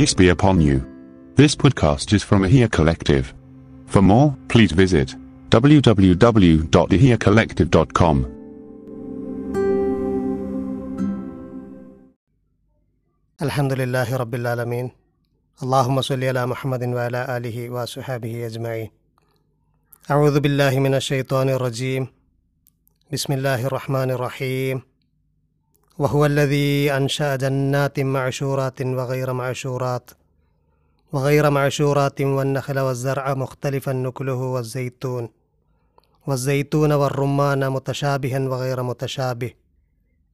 Peace be upon you. This podcast is from Ahia Collective. For more, please visit www.ahiacollective.com. الحمد لله رب العالمين اللهم صل على محمد وعلى آله وصحبه أجمعين أعوذ بالله من الشيطان الرجيم بسم الله الرحمن الرحيم وهو الذي أنشأ جنات معشورات وغير معشورات وغير معشورات والنخل والزرع مختلفا نكله والزيتون والزيتون والرمان متشابها وغير متشابه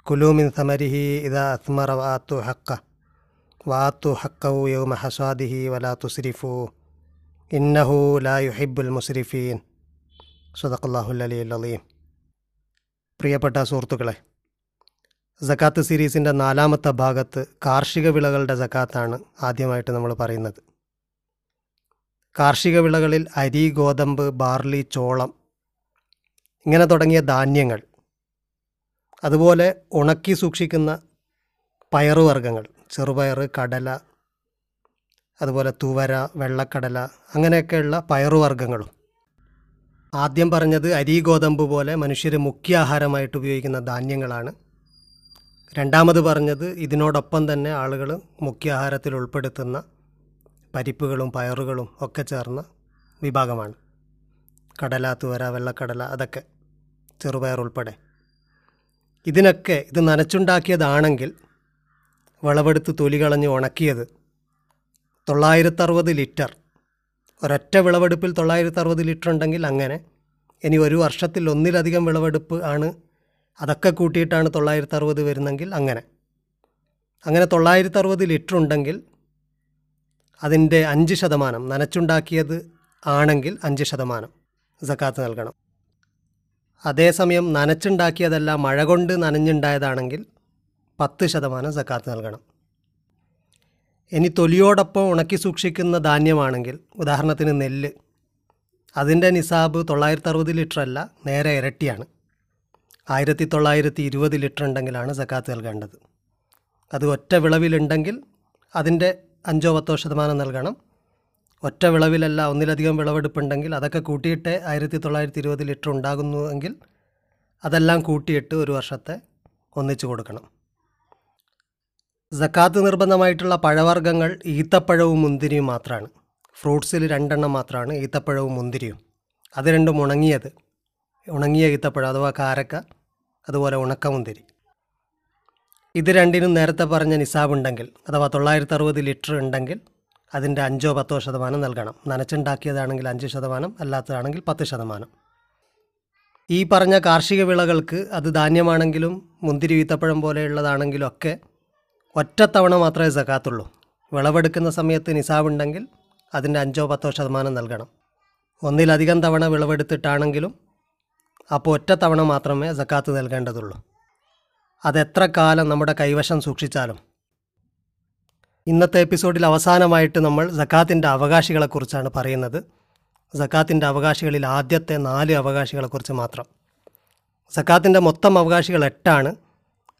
كلوا من ثمره إذا أثمر وآتوا حقه وآتوا حقه يوم حصاده ولا تسرفوا إنه لا يحب المسرفين صدق الله العلي العظيم പ്രിയപ്പെട്ട സുഹൃത്തുക്കളെ സക്കാത്ത് സീരീസിന്റെ നാലാമത്തെ ഭാഗത്ത് കാർഷിക വിളകളുടെ സക്കാത്താണ് ആദ്യമായിട്ട് നമ്മൾ പറയുന്നത്. കാർഷിക വിളകളിൽ അരി ഗോതമ്പ് ബാർലി ചോളം ഇങ്ങനെ തുടങ്ങിയ ധാന്യങ്ങൾ അതുപോലെ ഉണക്കി സൂക്ഷിക്കുന്ന പയറുവർഗങ്ങൾ ചെറുപയർ കടല അതുപോലെ തുവര വെള്ളക്കടല അങ്ങനെയൊക്കെയുള്ള പയറുവർഗങ്ങളും. ആദ്യം പറഞ്ഞത് അരി ഗോതമ്പ് പോലെ മനുഷ്യർ മുഖ്യ ആഹാരമായിട്ട് ഉപയോഗിക്കുന്ന ധാന്യങ്ങളാണ്. രണ്ടാമത് പറഞ്ഞത് ഇതിനോടൊപ്പം തന്നെ ആളുകൾ മുഖ്യാഹാരത്തിൽ ഉൾപ്പെടുത്തുന്ന പരിപ്പുകളും പയറുകളും ഒക്കെ ചേർന്ന വിഭാഗമാണ്. കടല തുവര വെള്ളക്കടല അതൊക്കെ ചെറുപയർ ഉൾപ്പെടെ. ഇതിനൊക്കെ ഇത് നനച്ചുണ്ടാക്കിയതാണെങ്കിൽ വിളവെടുത്ത് തൊലി കളഞ്ഞ് ഉണക്കിയത് തൊള്ളായിരത്തറുപത് ലിറ്റർ. ഒരൊറ്റ വിളവെടുപ്പിൽ തൊള്ളായിരത്തറുപത് ലിറ്റർ ഉണ്ടെങ്കിൽ അങ്ങനെ ഇനി ഒരു വർഷത്തിൽ ഒന്നിലധികം വിളവെടുപ്പ് ആണ് അതൊക്കെ കൂട്ടിയിട്ടാണ് തൊള്ളായിരത്തി അറുപത് വരുന്നെങ്കിൽ അങ്ങനെ. അങ്ങനെ തൊള്ളായിരത്തി അറുപത് ലിറ്റർ ഉണ്ടെങ്കിൽ അതിന്റെ അഞ്ച് ശതമാനം നനച്ചുണ്ടാക്കിയത് ആണെങ്കിൽ അഞ്ച് ശതമാനം സക്കാത്ത് നൽകണം. അതേസമയം നനച്ചുണ്ടാക്കിയതല്ല മഴ കൊണ്ട് നനഞ്ഞുണ്ടായതാണെങ്കിൽ പത്ത് ശതമാനം സക്കാത്ത് നൽകണം. ഇനി തൊലിയോടൊപ്പം ഉണക്കി സൂക്ഷിക്കുന്ന ധാന്യമാണെങ്കിൽ ഉദാഹരണത്തിന് നെല്ല് അതിന്റെ നിസാബ് തൊള്ളായിരത്തി അറുപത് ലിറ്റർ അല്ല നേരെ ഇരട്ടിയാണ്. ആയിരത്തി തൊള്ളായിരത്തി ഇരുപത് ലിറ്റർ ഉണ്ടെങ്കിലാണ് സക്കാത്ത് നൽകേണ്ടത്. അത് ഒറ്റ വിളവിലുണ്ടെങ്കിൽ അതിന്റെ അഞ്ചോ പത്തോ ശതമാനം നൽകണം. ഒറ്റ വിളവിലല്ല ഒന്നിലധികം വിളവെടുപ്പുണ്ടെങ്കിൽ അതൊക്കെ കൂട്ടിയിട്ട് ആയിരത്തി തൊള്ളായിരത്തി ഇരുപത് ലിറ്റർ ഉണ്ടാകുന്നുവെങ്കിൽ അതെല്ലാം കൂട്ടിയിട്ട് ഒരു വർഷത്തെ ഒന്നിച്ചു കൊടുക്കണം. സക്കാത്ത് നിർബന്ധമായിട്ടുള്ള പഴവർഗങ്ങൾ ഈത്തപ്പഴവും മുന്തിരിയും മാത്രമാണ് ഫ്രൂട്ട്സിൽ രണ്ടെണ്ണം മാത്രമാണ് ഈത്തപ്പഴവും മുന്തിരിയും. അത് രണ്ടും ഉണങ്ങിയത്. ഉണങ്ങിയ ഈത്തപ്പഴം അഥവാ കാരക്ക. അതുപോലെ ഉണക്കമുന്തിരി ഇത് രണ്ടിനും നേരത്തെ പറഞ്ഞ നിസാബ് ഉണ്ടെങ്കിൽ അഥവാ തൊള്ളായിരത്തി അറുപത് ലിറ്റർ ഉണ്ടെങ്കിൽ അതിന്റെ അഞ്ചോ പത്തോ ശതമാനം നൽകണം. നനച്ചുണ്ടാക്കിയതാണെങ്കിൽ അഞ്ച് ശതമാനം അല്ലാത്തതാണെങ്കിൽ പത്ത് ശതമാനം. ഈ പറഞ്ഞ കാർഷിക വിളകൾക്ക് അത് ധാന്യമാണെങ്കിലും മുന്തിരി ഈത്തപ്പഴം പോലെയുള്ളതാണെങ്കിലും ഒക്കെ ഒറ്റത്തവണ മാത്രമേ സക്കാത്തുള്ളൂ. വിളവെടുക്കുന്ന സമയത്ത് നിസാബുണ്ടെങ്കിൽ അതിന്റെ അഞ്ചോ പത്തോ ശതമാനം നൽകണം. ഒന്നിലധികം തവണ വിളവെടുത്തിട്ടാണെങ്കിലും അപ്പോൾ ഒറ്റ തവണ മാത്രമേ സക്കാത്ത് നൽകേണ്ടതുള്ളൂ. അതെത്ര കാലം നമ്മുടെ കൈവശം സൂക്ഷിച്ചാലും. ഇന്നത്തെ എപ്പിസോഡിൽ അവസാനമായിട്ട് നമ്മൾ സക്കാത്തിന്റെ അവകാശികളെക്കുറിച്ചാണ് പറയുന്നത്. സക്കാത്തിന്റെ അവകാശികളിൽ ആദ്യത്തെ നാല് അവകാശികളെക്കുറിച്ച് മാത്രം. സക്കാത്തിന്റെ മൊത്തം അവകാശികൾ എട്ടാണ്.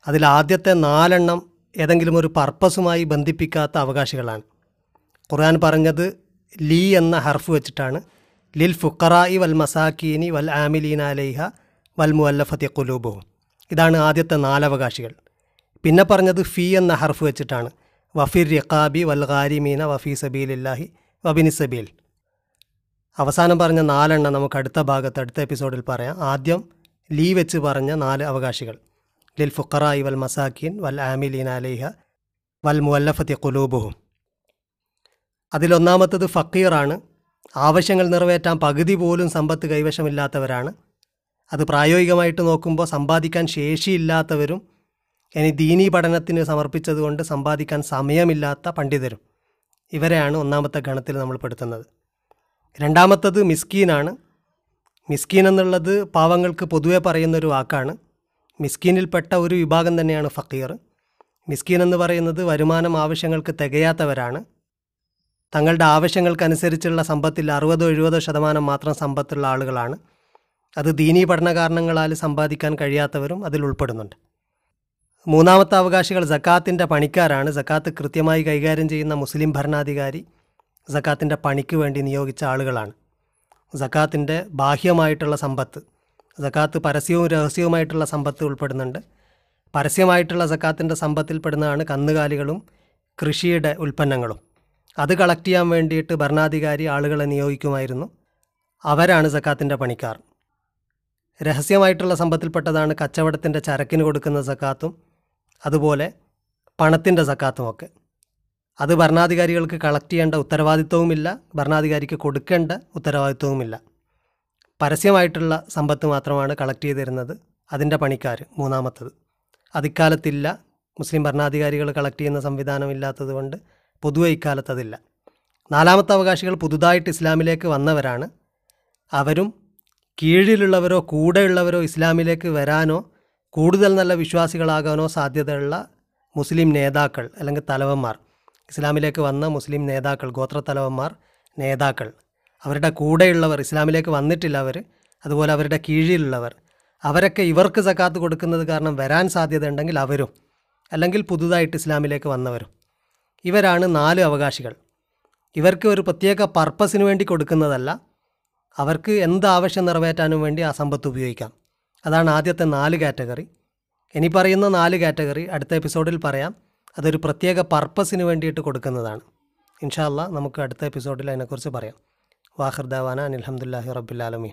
അതിൽ ആദ്യത്തെ നാലെണ്ണം ഏതെങ്കിലും ഒരു പർപ്പസുമായി ബന്ധിപ്പിക്കാത്ത അവകാശികളാണ്. ഖുർആൻ പറഞ്ഞത് ലീ എന്ന ഹർഫ് വെച്ചിട്ടാണ്. ലിൽ ഫുക്കറായി വൽ മസാക്കീനി വൽ ആമിലീന അലൈഹ വൽ മുഅല്ലഫത്തി കുലൂബവും ഇതാണ് ആദ്യത്തെ നാലവകാശികൾ. പിന്നെ പറഞ്ഞത് ഫീ എന്ന ഹർഫ് വെച്ചിട്ടാണ്. വഫിർ റിഖാബി വൽ ഖാരിമീന വഫി സബീലില്ലാഹി വബിനി സബീൽ. അവസാനം പറഞ്ഞ നാലെണ്ണം നമുക്ക് അടുത്ത ഭാഗത്ത് അടുത്ത എപ്പിസോഡിൽ പറയാം. ആദ്യം ലീ വെച്ച് പറഞ്ഞ നാല് അവകാശികൾ. ലിൽ ഫുക്കറായി വൽ മസാക്കീൻ വൽ ആമിലീൻ അലൈഹ വൽ മുഅല്ലഫത്തി കുലൂബുഹും അതിലൊന്നാമത്തത് ഫക്കീറാണ്. ആവശ്യങ്ങൾ നിറവേറ്റാൻ പകുതി പോലും സമ്പത്ത് കൈവശമില്ലാത്തവരാണ്. അത് പ്രായോഗികമായിട്ട് നോക്കുമ്പോൾ സമ്പാദിക്കാൻ ശേഷിയില്ലാത്തവരും ഇനി ദീനി പഠനത്തിന് സമർപ്പിച്ചതുകൊണ്ട് സമ്പാദിക്കാൻ സമയമില്ലാത്ത പണ്ഡിതരും. ഇവരെയാണ് ഒന്നാമത്തെ ഗണത്തിൽ നമ്മൾ പെടുത്തുന്നത്. രണ്ടാമത്തത് മിസ്കീനാണ്. മിസ്കീൻ എന്നുള്ളത് പാവങ്ങൾക്ക് പൊതുവെ പറയുന്നൊരു വാക്കാണ്. മിസ്കീനിൽപ്പെട്ട ഒരു വിഭാഗം തന്നെയാണ് ഫക്കീർ. മിസ്കീൻ എന്ന് പറയുന്നത് വരുമാനം ആവശ്യങ്ങൾക്ക് തികയാത്തവരാണ്. തങ്ങളുടെ ആവശ്യങ്ങൾക്കനുസരിച്ചുള്ള സമ്പത്തിൽ അറുപതോ എഴുപതോ ശതമാനം മാത്രം സമ്പത്തുള്ള ആളുകളാണ്. അത് ദീനീ പഠന കാരണങ്ങളാൽ സമ്പാദിക്കാൻ കഴിയാത്തവരും അതിൽ ഉൾപ്പെടുന്നുണ്ട്. മൂന്നാമത്തെ അവകാശികൾ സക്കാത്തിന്റെ പണിക്കാരാണ്. സക്കാത്ത് കൃത്യമായി കൈകാര്യം ചെയ്യുന്ന മുസ്ലിം ഭരണാധികാരി സക്കാത്തിന്റെ പണിക്ക് വേണ്ടി നിയോഗിച്ച ആളുകളാണ്. സക്കാത്തിന്റെ ബാഹ്യമായിട്ടുള്ള സമ്പത്ത് സക്കാത്ത് പരസ്യവും രഹസ്യവുമായിട്ടുള്ള സമ്പത്ത് ഉൾപ്പെടുന്നുണ്ട്. പരസ്യമായിട്ടുള്ള സക്കാത്തിന്റെ സമ്പത്തിൽപ്പെടുന്നതാണ് കന്നുകാലികളും കൃഷിയുടെ ഉൽപ്പന്നങ്ങളും. അത് കളക്ട് ചെയ്യാൻ വേണ്ടിയിട്ട് ഭരണാധികാരി ആളുകളെ നിയോഗിക്കുമായിരുന്നു. അവരാണ് സക്കാത്തിന്റെ പണിക്കാർ. രഹസ്യമായിട്ടുള്ള സമ്പത്തിൽപ്പെട്ടതാണ് കച്ചവടത്തിന്റെ ചരക്കിന് കൊടുക്കുന്ന സക്കാത്തും അതുപോലെ പണത്തിന്റെ സക്കാത്തുമൊക്കെ. അത് ഭരണാധികാരികൾക്ക് കളക്ട് ചെയ്യേണ്ട ഉത്തരവാദിത്വവുമില്ല ഭരണാധികാരിക്ക് കൊടുക്കേണ്ട ഉത്തരവാദിത്വവുമില്ല. പരസ്യമായിട്ടുള്ള സമ്പത്ത് മാത്രമാണ് കളക്ട് ചെയ്ത് തരുന്നത് അതിന്റെ പണിക്കാർ മൂന്നാമത്തത്. അതിക്കാലത്തില്ല മുസ്ലിം ഭരണാധികാരികൾ കളക്ട് ചെയ്യുന്ന സംവിധാനം കൊണ്ട് പൊതുവെ ഇക്കാലത്ത് അതില്ല നാലാമത്തെ അവകാശികൾ പുതുതായിട്ട് ഇസ്ലാമിലേക്ക് വന്നവരാണ്. അവരും കീഴിലുള്ളവരോ കൂടെയുള്ളവരോ ഇസ്ലാമിലേക്ക് വരാനോ കൂടുതൽ നല്ല വിശ്വാസികളാകാനോ സാധ്യതയുള്ള മുസ്ലിം നേതാക്കൾ അല്ലെങ്കിൽ തലവന്മാർ. ഇസ്ലാമിലേക്ക് വന്ന മുസ്ലിം നേതാക്കൾ ഗോത്രത്തലവന്മാർ നേതാക്കൾ. അവരുടെ കൂടെയുള്ളവർ ഇസ്ലാമിലേക്ക് വന്നിട്ടില്ല അവർ. അതുപോലെ അവരുടെ കീഴിലുള്ളവർ. അവരൊക്കെ ഇവർക്ക് സക്കാത്ത് കൊടുക്കുന്നത് കാരണം വരാൻ സാധ്യതയുണ്ടെങ്കിൽ അവരും അല്ലെങ്കിൽ പുതുതായിട്ട് ഇസ്ലാമിലേക്ക് വന്നവരും. ഇവരാണ് നാല് അവകാശികൾ. ഇവർക്ക് ഒരു പ്രത്യേക പർപ്പസിന് വേണ്ടി കൊടുക്കുന്നതല്ല അവർക്ക് എന്ത് ആവശ്യം നിറവേറ്റാനും വേണ്ടി ആ സമ്പത്ത് ഉപയോഗിക്കാം. അതാണ് ആദ്യത്തെ നാല് കാറ്റഗറി. ഇനി പറയുന്ന നാല് കാറ്റഗറി അടുത്ത എപ്പിസോഡിൽ പറയാം. അതൊരു പ്രത്യേക പർപ്പസിന് വേണ്ടിയിട്ട് കൊടുക്കുന്നതാണ്. ഇൻഷാല്ല നമുക്ക് അടുത്ത എപ്പിസോഡിൽ അതിനെക്കുറിച്ച് പറയാം. വാഹിർ ദാവാന അനിൽഹമുല്ലാഹി റബ്ബുലാലമീൻ